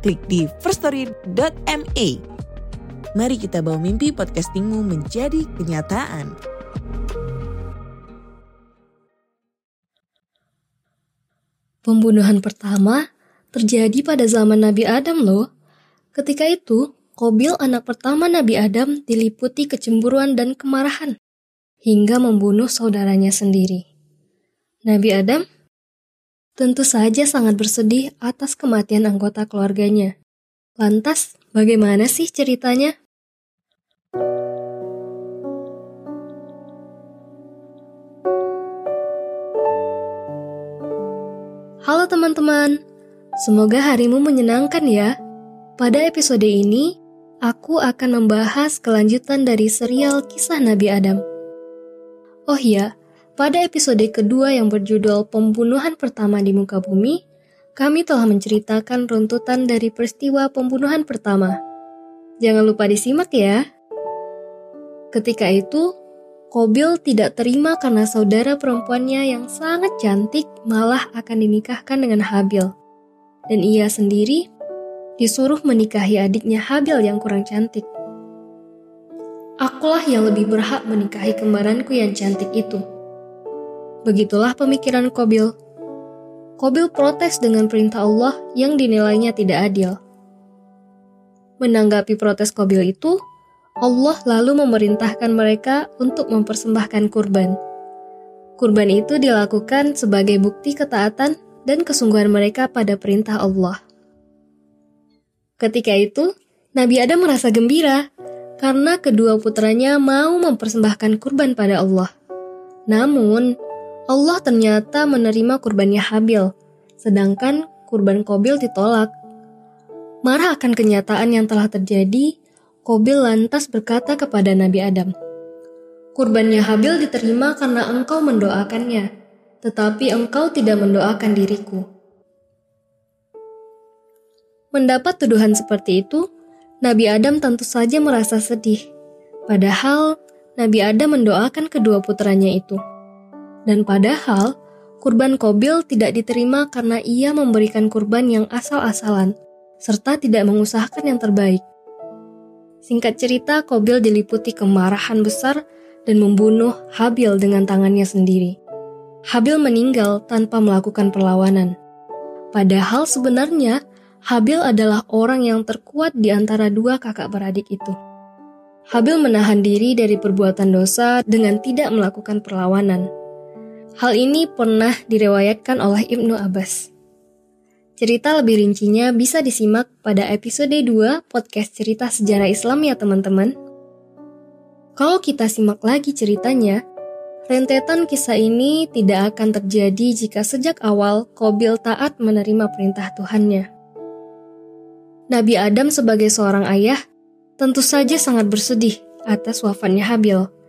klik di firststory.me. Mari kita bawa mimpi podcastingmu menjadi kenyataan. Pembunuhan pertama terjadi pada zaman Nabi Adam loh. Ketika itu, Kobil anak pertama Nabi Adam diliputi kecemburuan dan kemarahan hingga membunuh saudaranya sendiri. Nabi Adam tentu saja sangat bersedih atas kematian anggota keluarganya. Lantas, bagaimana sih ceritanya? Halo teman-teman, semoga harimu menyenangkan ya. Pada episode ini, aku akan membahas kelanjutan dari serial kisah Nabi Adam. Oh iya, pada episode kedua yang berjudul Pembunuhan Pertama di Muka Bumi, kami telah menceritakan runtutan dari peristiwa pembunuhan pertama. Jangan lupa disimak ya. Ketika itu, Kobil tidak terima karena saudara perempuannya yang sangat cantik malah akan dinikahkan dengan Habil. Dan ia sendiri disuruh menikahi adiknya Habil yang kurang cantik. Akulah yang lebih berhak menikahi kembaranku yang cantik itu. Begitulah pemikiran Kobil. Kobil protes dengan perintah Allah yang dinilainya tidak adil. Menanggapi protes Kobil itu, Allah lalu memerintahkan mereka untuk mempersembahkan kurban. Kurban itu dilakukan sebagai bukti ketaatan dan kesungguhan mereka pada perintah Allah. Ketika itu, Nabi Adam merasa gembira karena kedua putranya mau mempersembahkan kurban pada Allah. Namun, Allah ternyata menerima kurbannya Habil, sedangkan kurban Kobil ditolak. Marah akan kenyataan yang telah terjadi, Kobil lantas berkata kepada Nabi Adam, Kurbannya Habil diterima karena engkau mendoakannya, tetapi engkau tidak mendoakan diriku. Mendapat tuduhan seperti itu, Nabi Adam tentu saja merasa sedih. Padahal Nabi Adam mendoakan kedua putranya itu. Dan padahal kurban Kobil tidak diterima karena ia memberikan kurban yang asal-asalan, serta tidak mengusahakan yang terbaik. Singkat cerita, Kobil diliputi kemarahan besar dan membunuh Habil dengan tangannya sendiri. Habil meninggal tanpa melakukan perlawanan. Padahal sebenarnya Habil adalah orang yang terkuat di antara dua kakak beradik itu. Habil menahan diri dari perbuatan dosa dengan tidak melakukan perlawanan. Hal ini pernah direwayatkan oleh Ibnu Abbas. Cerita lebih rincinya bisa disimak pada episode 2 podcast cerita sejarah Islam ya teman-teman. Kalau kita simak lagi ceritanya, rentetan kisah ini tidak akan terjadi jika sejak awal Kobil taat menerima perintah Tuhannya. Nabi Adam sebagai seorang ayah tentu saja sangat bersedih atas wafatnya Habil.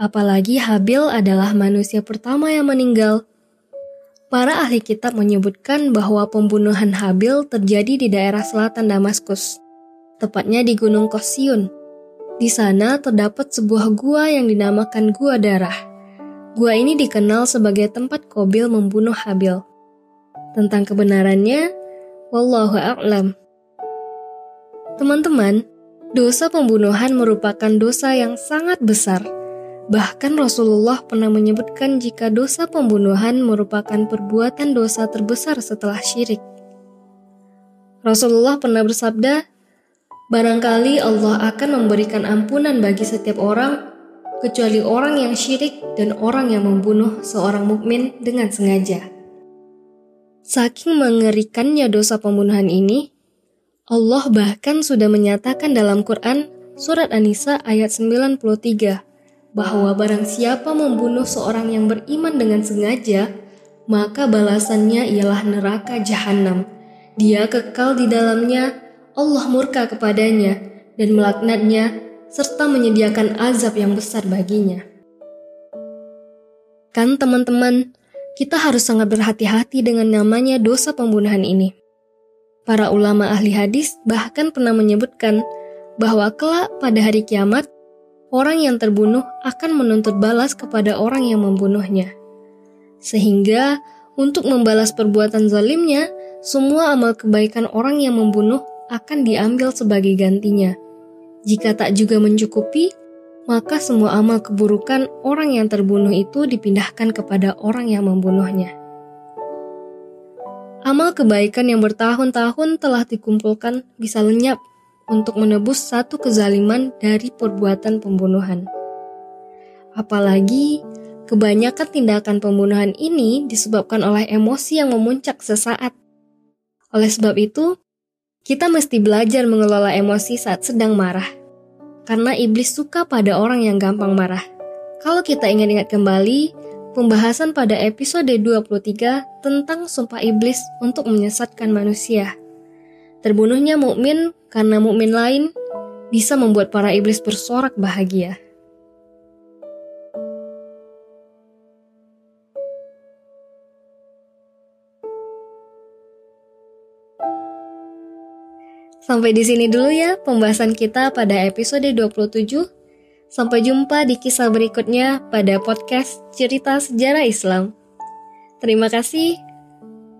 Apalagi Habil adalah manusia pertama yang meninggal Para ahli kitab menyebutkan bahwa pembunuhan Habil terjadi di daerah selatan Damaskus, tepatnya di Gunung Kosyun. Di sana terdapat sebuah gua yang dinamakan Gua Darah. Gua ini dikenal sebagai tempat Kobil membunuh Habil. Tentang kebenarannya, wallahu a'lam. Teman-teman, dosa pembunuhan merupakan dosa yang sangat besar Bahkan Rasulullah pernah menyebutkan jika dosa pembunuhan merupakan perbuatan dosa terbesar setelah syirik. Rasulullah pernah bersabda, Barangkali Allah akan memberikan ampunan bagi setiap orang, kecuali orang yang syirik dan orang yang membunuh seorang mukmin dengan sengaja. Saking mengerikannya dosa pembunuhan ini, Allah bahkan sudah menyatakan dalam Quran surat An-Nisa ayat 93 bahwa barang siapa membunuh seorang yang beriman dengan sengaja, maka balasannya ialah neraka jahanam. Dia kekal di dalamnya, Allah murka kepadanya dan melaknatnya serta menyediakan azab yang besar baginya. Kan teman-teman, kita harus sangat berhati-hati dengan namanya dosa pembunuhan ini. Para ulama ahli hadis bahkan pernah menyebutkan bahwa kelak pada hari kiamat, orang yang terbunuh akan menuntut balas kepada orang yang membunuhnya. Sehingga untuk membalas perbuatan zalimnya, semua amal kebaikan orang yang membunuh akan diambil sebagai gantinya. Jika tak juga mencukupi, maka semua amal keburukan orang yang terbunuh itu dipindahkan kepada orang yang membunuhnya. Amal kebaikan yang bertahun-tahun telah dikumpulkan bisa lenyap untuk menebus satu kezaliman dari perbuatan pembunuhan. Apalagi kebanyakan tindakan pembunuhan ini disebabkan oleh emosi yang memuncak sesaat. Oleh sebab itu, kita mesti belajar mengelola emosi saat sedang marah karena iblis suka pada orang yang gampang marah. Kalau kita ingat-ingat kembali, pembahasan pada episode 23 tentang sumpah iblis untuk menyesatkan manusia. Terbunuhnya mukmin karena mukmin lain bisa membuat para iblis bersorak bahagia. Sampai di sini dulu ya pembahasan kita pada episode 27. Sampai jumpa di kisah berikutnya pada podcast Cerita Sejarah Islam. Terima kasih.